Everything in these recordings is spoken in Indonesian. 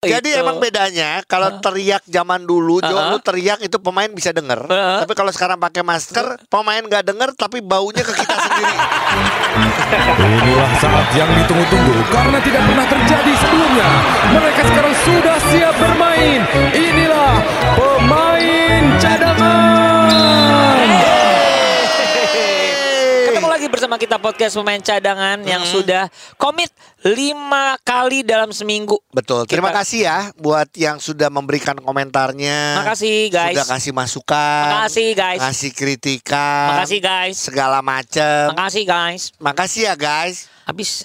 Jadi Itu. emang bedanya kalau teriak zaman dulu, Jo, Uh-uh. lu teriak itu pemain bisa denger. Uh-uh. Tapi kalau sekarang pakai masker, pemain nggak denger tapi baunya ke kita sendiri. Inilah saat yang ditunggu-tunggu karena tidak pernah terjadi sebelumnya. Mereka sekarang sudah siap bermain. Inilah pemain cadangan. Bersama kita podcast pemain cadangan yang sudah komit lima kali dalam seminggu. Betul. Terima Kita- kasih ya buat yang sudah memberikan komentarnya. Makasih guys. Sudah kasih masukan. Makasih guys. Kasih kritikan. Makasih guys. Segala macam. Makasih guys. Makasih ya guys. Habis.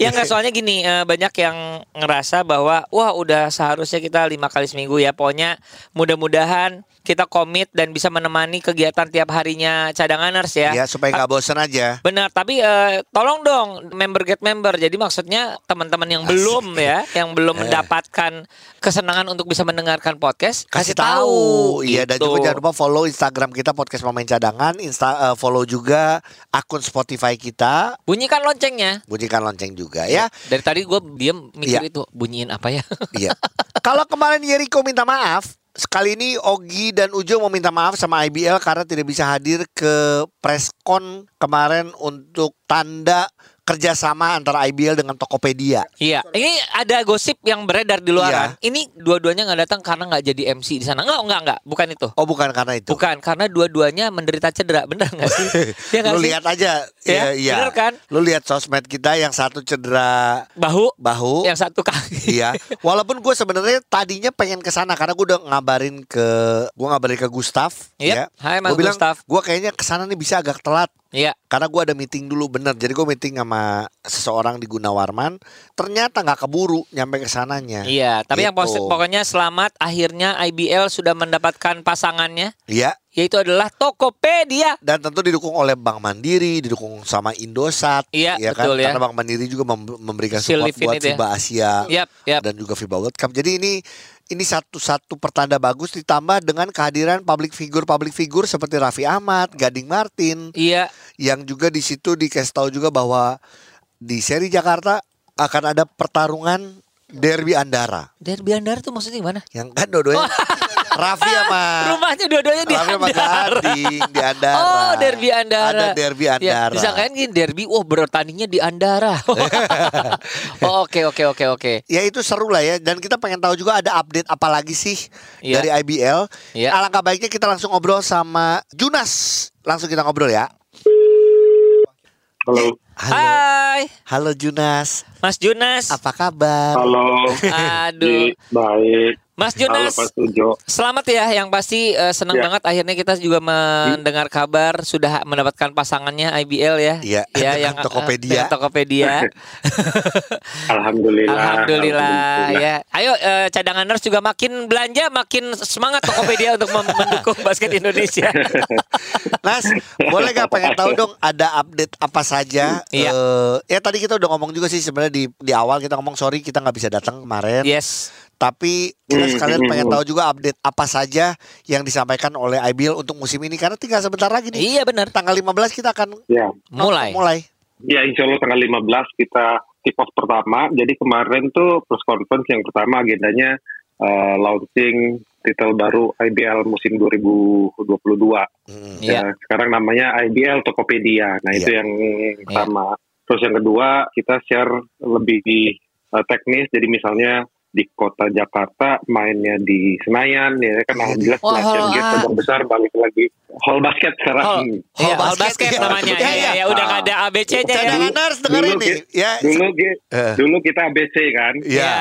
ya nggak soalnya gini eh, banyak yang ngerasa bahwa wah udah seharusnya kita lima kali seminggu ya. Pokoknya mudah-mudahan kita komit dan bisa menemani kegiatan tiap harinya cadanganers ya. Ya supaya nggak bosan aja. Benar, tapi eh, tolong dong member get member. Jadi maksudnya teman-teman yang belum ya, yang belum mendapatkan kesenangan untuk bisa mendengarkan podcast, Kasih tahu. Iya dan Gitu. juga jangan lupa follow Instagram kita podcast pemain cadangan, Insta eh, follow juga akun Spotify kita. Bunyikan loncengnya. Bunyikan lonceng juga ya. Dari tadi gue diem mikir Iya. itu bunyiin apa ya? Iya. Kalau kemarin Yeriko minta maaf, sekali ini Ogi dan Ujo mau minta maaf sama IBL karena tidak bisa hadir ke preskon kemarin untuk tanda kerjasama antara IBL dengan Tokopedia. Iya, ini ada gosip yang beredar di luaran. Ini dua-duanya nggak datang karena nggak jadi MC di sana. Enggak, enggak, enggak, bukan itu. Oh bukan karena itu. Bukan, karena dua-duanya menderita cedera, bener nggak sih? Iya nggak Lu sih? lihat aja, Ya, ya, iya. bener kan? Lu lihat sosmed kita yang satu cedera Bahu, bahu. yang satu kaki. Iya, walaupun gue sebenarnya tadinya pengen ke sana karena gue udah ngabarin ke gue ngabarin ke Gustaf. Yep. ya. Hai, Mas Gue bilang Gustaf. gue kayaknya ke sana nih bisa agak telat Iya. karena gue ada meeting dulu bener. Jadi gue meeting sama seseorang di Gunawarman. Ternyata nggak keburu nyampe ke sananya. Iya, tapi yang Gitu. pos- pokoknya selamat akhirnya IBL sudah mendapatkan pasangannya Iya. yaitu adalah Tokopedia. Dan tentu didukung oleh Bank Mandiri, didukung sama Indosat, Iya, ya kan? betul ya. Karena Bank Mandiri juga mem- memberikan support buat ya. FIBA Asia Yap, yap. dan juga FIBA World Cup. Jadi ini ini satu-satu pertanda bagus ditambah dengan kehadiran public figure public figure seperti Raffi Ahmad, Gading Martin, Iya, yang juga di situ dikasih tahu juga bahwa di seri Jakarta akan ada pertarungan derby Andara. Derby Andara tuh maksudnya gimana? Yang kan dua-duanya Raffi sama Rumahnya dua-duanya di Raffi sama. Gading di Andara. Oh, derby Andara. Ada derby Ya, Andara. disangkain gini derby, wah bertandingnya di Andara. oh, Oke, oke, oke, oke. Ya itu seru lah ya dan kita pengen tahu juga ada update apa lagi sih Iya. dari IBL. Iya. Alangkah baiknya kita langsung ngobrol sama Junas. Langsung kita ngobrol ya. Halo, Halo. Hai, Halo Junas. Mas Junas. Apa kabar? halo. Aduh, baik. Mas Halo Sujo. Selamat ya, yang pasti eh, senang Ya. banget akhirnya kita juga mendengar kabar sudah mendapatkan pasangannya IBL ya. Iya, ya yang eh, Tokopedia. dengan Tokopedia. Alhamdulillah. Alhamdulillah ya. Ayo eh, cadanganers juga makin belanja, makin semangat Tokopedia untuk mendukung basket Indonesia. Mas, boleh gak pengen tahu dong ada update apa saja? Iya. Eh, ya tadi kita udah ngomong juga sih sebenarnya di di awal kita ngomong sorry kita nggak bisa datang kemarin. yes. Tapi kita Hmm, sekalian hmm, pengen hmm. tahu juga update apa saja yang disampaikan oleh IBL untuk musim ini karena tinggal sebentar lagi nih. Iya benar. Tanggal 15 kita akan Ya, Mulai. mulai. ya insya Allah tanggal 15 kita kick off pertama. Jadi kemarin tuh press conference yang pertama agendanya eh, launching titel baru IBL musim 2022. Hmm. Iya. Ya, sekarang namanya IBL Tokopedia. Nah, itu Iya. yang pertama. Terus yang kedua, kita share lebih eh, teknis. Jadi misalnya di kota Jakarta mainnya di Senayan ya kan alhamdulillah Wah, setelah Asian hall Games A. cabang besar balik lagi hall basket sekarang. Hall, Hmm. iya, Hall hall basket, basket iya. namanya. Iya, Ya, ya, iya. ya, udah nggak ada ABC-nya ya. Cadanganers dengerin Dulu nih. ki- Ya. Dulu ki- Eh, dulu kita ABC kan. Iya. Ya.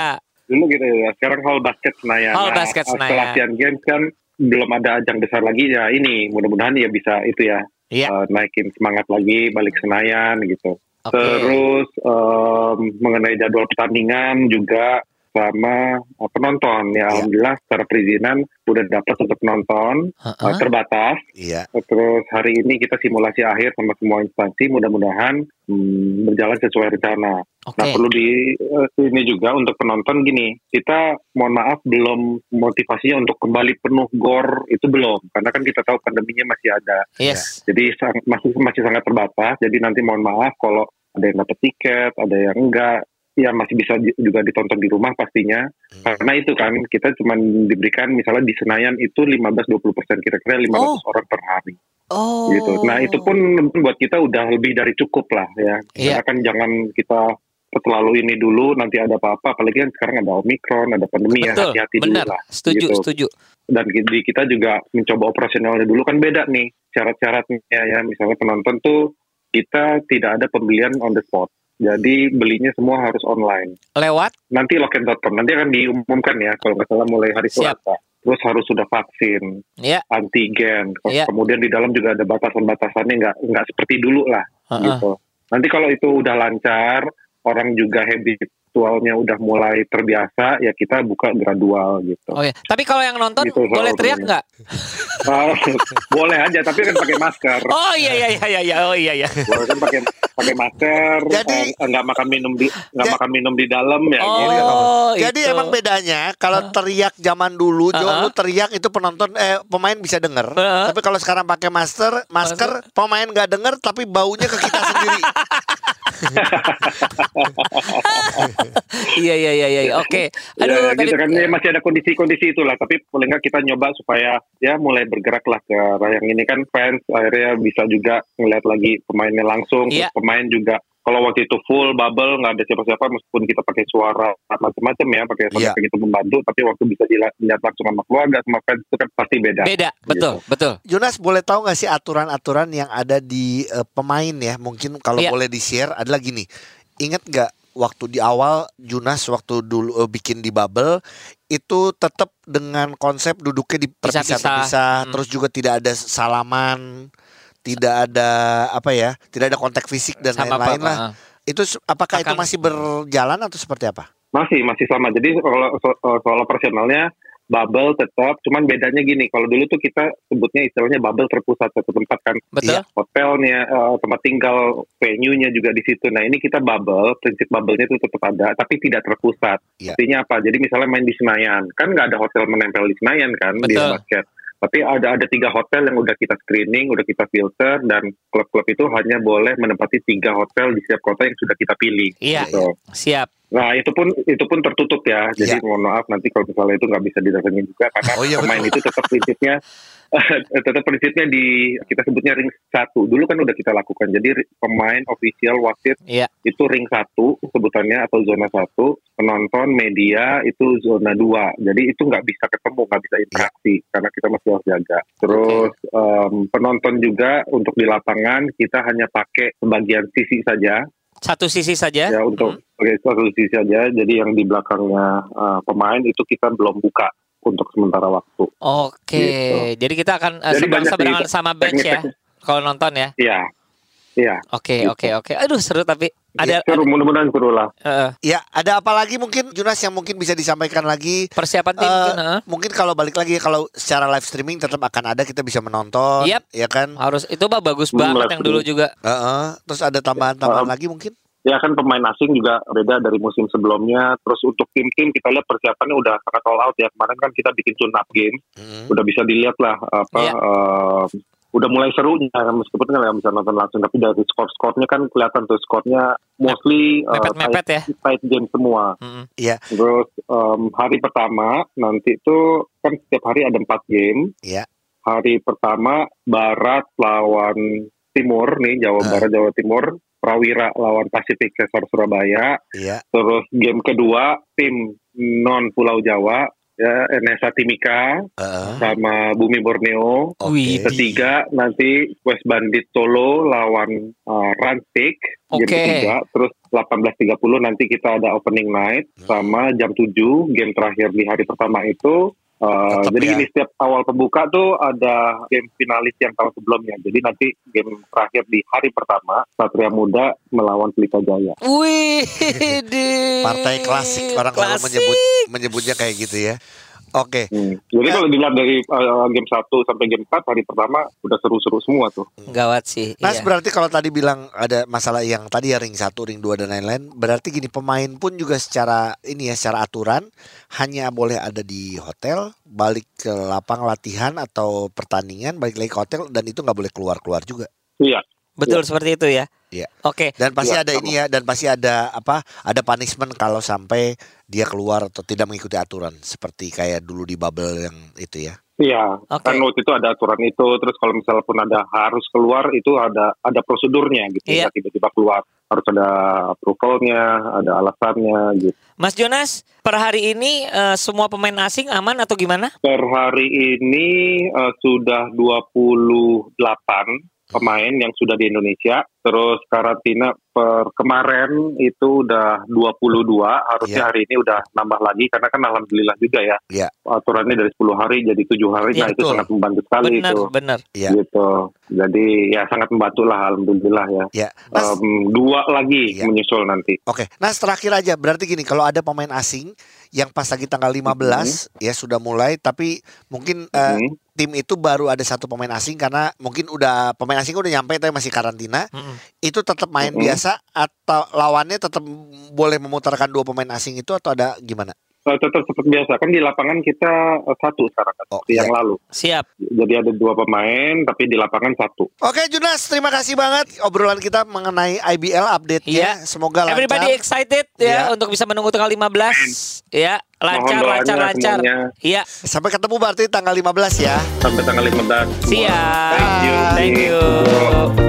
Dulu gitu ya. Sekarang hall basket Senayan. Hall Nah, basket setelah Senayan. Asian Games kan belum ada ajang besar lagi ya ini mudah-mudahan ya bisa itu ya Iya. eh, naikin semangat lagi balik Senayan gitu. Oke. Terus em, mengenai jadwal pertandingan juga sama eh, penonton ya alhamdulillah secara perizinan udah dapat untuk penonton eh, Heeh. terbatas. Iya. Terus hari ini kita simulasi akhir sama semua instansi mudah-mudahan hmm, berjalan sesuai rencana. Oke. Nah perlu di eh, ini juga untuk penonton gini, kita mohon maaf belum motivasinya untuk kembali penuh gor itu belum, karena kan kita tahu pandeminya masih ada, Yes. jadi sang- masih masih sangat terbatas. Jadi nanti mohon maaf kalau ada yang dapat tiket, ada yang enggak, ya masih bisa juga ditonton di rumah pastinya. Hmm. Karena itu kan kita cuma diberikan misalnya di Senayan itu 15-20 persen kira-kira 500 orang per hari Oh. gitu. Nah itu pun buat kita udah lebih dari cukup lah ya. Iya. Karena kan jangan kita terlalu ini dulu nanti ada apa-apa. Apalagi kan sekarang ada omikron, ada pandemi ya betul, hati-hati dulu lah. Setuju, gitu. setuju. Dan di kita juga mencoba operasionalnya dulu kan beda nih syarat-syaratnya ya. Misalnya penonton tuh kita tidak ada pembelian on the spot. Jadi belinya semua harus online. Lewat Nanti loken.com nanti akan diumumkan ya kalau nggak salah mulai hari Siap. Selasa. Terus harus sudah vaksin, ya. antigen. Iya. Kemudian di dalam juga ada batasan-batasannya nggak nggak seperti dulu lah Heeh. gitu. Nanti kalau itu udah lancar, orang juga habitualnya udah mulai terbiasa, ya kita buka gradual gitu. Oh ya. Tapi kalau yang nonton Gitu, boleh teriak nggak? Ah, boleh aja, tapi kan pakai masker. Oh iya iya iya iya iya. Oh iya iya. Boleh kan pakai pakai masker, Jadi- eh, nggak makan minum di nggak makan minum di dalam ya. Oh, gitu. Jadi itu. emang bedanya kalau teriak zaman dulu, Jo, Uh-uh. lu teriak itu penonton eh pemain bisa denger. Uh-uh. Tapi kalau sekarang pakai masker, masker pemain nggak denger tapi baunya ke kita sendiri. Iya iya iya iya. Oke. Aduh ya, tadi gitu kan ya, masih ada kondisi-kondisi itulah tapi paling nggak kita nyoba supaya ya mulai bergerak lah ke arah yang ini kan fans akhirnya bisa juga ngeliat lagi pemainnya langsung Iya. terus pemain juga kalau waktu itu full bubble nggak ada siapa-siapa meskipun kita pakai suara macam-macam ya pakai Iya. pakai itu membantu tapi waktu bisa dilihat langsung sama keluarga sama fans itu kan pasti beda beda. Betul betul. Jonas boleh tahu nggak sih aturan-aturan yang ada di eh, pemain ya? Mungkin kalau Iya. boleh di-share adalah gini. Ingat nggak waktu di awal Jonas waktu dulu eh, bikin di bubble itu tetap dengan konsep duduknya di Pisah-pisah. terpisah-terpisah, Hmm. terus juga tidak ada salaman, tidak ada apa ya, tidak ada kontak fisik dan lain-lain lah. Heeh. Itu apakah itu Akan- masih berjalan atau seperti apa? Masih, masih sama. Jadi kalau so- so- soal operasionalnya bubble tetap, cuman bedanya gini. Kalau dulu tuh kita sebutnya istilahnya bubble terpusat satu tempat kan. Betul. Iya. Hotelnya, eh, tempat tinggal, venue-nya juga di situ. Nah ini kita bubble, prinsip bubble-nya itu tetap ada, tapi tidak terpusat. Iya. Artinya apa? Jadi misalnya main di Senayan, kan nggak ada hotel menempel di Senayan kan di Betul. basket. Tapi ada ada tiga hotel yang udah kita screening, udah kita filter, dan klub-klub itu hanya boleh menempati tiga hotel di setiap kota yang sudah kita pilih. Iya. Gitu. Siap. Nah itu pun itu pun tertutup ya. Jadi Iya. mohon maaf nanti kalau misalnya itu nggak bisa didatengin juga karena Oh, iya, pemain betul. itu tetap prinsipnya tetap prinsipnya di kita sebutnya ring satu. Dulu kan udah kita lakukan. Jadi pemain official wasit Iya. itu ring satu sebutannya atau zona satu. Penonton media itu zona dua. Jadi itu nggak bisa ketemu, nggak bisa interaksi karena kita masih harus jaga. Terus em, penonton juga untuk di lapangan kita hanya pakai sebagian sisi saja Satu sisi saja. ya untuk sebagai satu sisi saja jadi yang di belakangnya uh, pemain itu kita belum buka untuk sementara waktu Oke. Gitu. Jadi kita akan uh, Jadi banyak seberang di- sama bench ya. Kalau nonton ya. Iya iya Oke Gitu. oke oke. Aduh seru tapi ada, seru mudah-mudahan seru lah ada, uh, Ya, ada apa lagi mungkin Jonas yang mungkin bisa disampaikan lagi? persiapan tim Eh, mungkin, uh. Mungkin kalau balik lagi kalau secara live streaming tetap akan ada kita bisa menonton, Yap. ya kan? harus itu mah bagus Hmm, banget live yang dulu juga. Heeh. Terus ada tambahan-tambahan Um, lagi mungkin? ya kan pemain asing juga beda dari musim sebelumnya terus untuk tim-tim kita lihat persiapannya udah sangat all out ya kemarin kan kita bikin tune up game Hmm. udah bisa dilihat lah apa Iya. eh, udah mulai serunya meskipun kan nggak bisa nonton langsung tapi dari skor-skornya kan kelihatan tuh skornya mostly eh, Mepet-mepet ya. tight, tight game semua Mm-mm. Terus em, hari pertama nanti itu kan setiap hari ada empat game. Iya. Hari pertama Barat lawan Timur nih Jawa Ah. Barat Jawa Timur. Prawira lawan Pasifik Cesar Surabaya. Iya. Terus game kedua tim non Pulau Jawa ya NSA Timika Heeh. sama Bumi Borneo. Wih, Ketiga nanti West Bandit Solo lawan uh, Rantik game Oke. ketiga. Terus 18.30 nanti kita ada opening night Hmm. sama jam 7 game terakhir di hari pertama itu. Uh, Tetap jadi ya. gini setiap awal pembuka tuh ada game finalis yang tahun sebelumnya. Jadi nanti game terakhir di hari pertama Satria Muda melawan Pelita Jaya. Wih, Partai klasik orang selalu Klasik. menyebut menyebutnya kayak gitu ya. Oke. Hmm. Jadi kalau dilihat dari uh, game 1 sampai game 4 hari pertama udah seru-seru semua tuh. Gawat sih. Mas iya. berarti kalau tadi bilang ada masalah yang tadi ya ring 1, ring 2 dan lain-lain, berarti gini pemain pun juga secara ini ya secara aturan hanya boleh ada di hotel, balik ke lapang latihan atau pertandingan, balik lagi ke hotel dan itu nggak boleh keluar-keluar juga. Iya. Betul seperti itu ya. Iya. Oke. Dan pasti Iya, ada sama. ini ya, dan pasti ada apa? Ada punishment kalau sampai dia keluar atau tidak mengikuti aturan seperti kayak dulu di bubble yang itu ya. Iya, Oke. kan waktu itu ada aturan itu, terus kalau misalnya pun ada harus keluar itu ada ada prosedurnya gitu, Iya. nggak tiba-tiba keluar harus ada approvalnya, ada alasannya gitu. Mas Jonas, per hari ini eh, semua pemain asing aman atau gimana? Per hari ini eh, sudah 28 pemain yang sudah di Indonesia, terus karantina per kemarin itu udah 22, harusnya Iya. hari ini udah nambah lagi karena kan alhamdulillah juga ya. Iya. Aturannya dari 10 hari jadi 7 hari, Iya, nah itu sangat membantu sekali Benar, itu. benar. Iya. Gitu. Jadi ya sangat membantu lah alhamdulillah ya. Ya. Mas, Em, dua lagi Iya. menyusul nanti. Oke, nah terakhir aja berarti gini kalau ada pemain asing yang pas lagi tanggal 15 ya sudah mulai tapi mungkin eh, Mhm. tim itu baru ada satu pemain asing karena mungkin udah pemain asing udah nyampe tapi masih karantina Mm-mm. itu tetap main Mhm. biasa atau lawannya tetap boleh memutarkan dua pemain asing itu atau ada gimana? Eh, tetap seperti biasa kan di lapangan kita eh, satu sekarang kan Oh, seperti iya. yang lalu. Siap. Jadi ada dua pemain tapi di lapangan satu. Oke Junas, terima kasih banget obrolan kita mengenai IBL update-nya. Iya. Semoga lancar. Everybody excited ya Iya. untuk bisa menunggu tanggal 15 ya. Lancar, Mohon doanya lancar, lancar. semuanya. Iya, Sampai ketemu berarti tanggal 15 ya. Sampai tanggal 15. siap. Thank you. Thank you.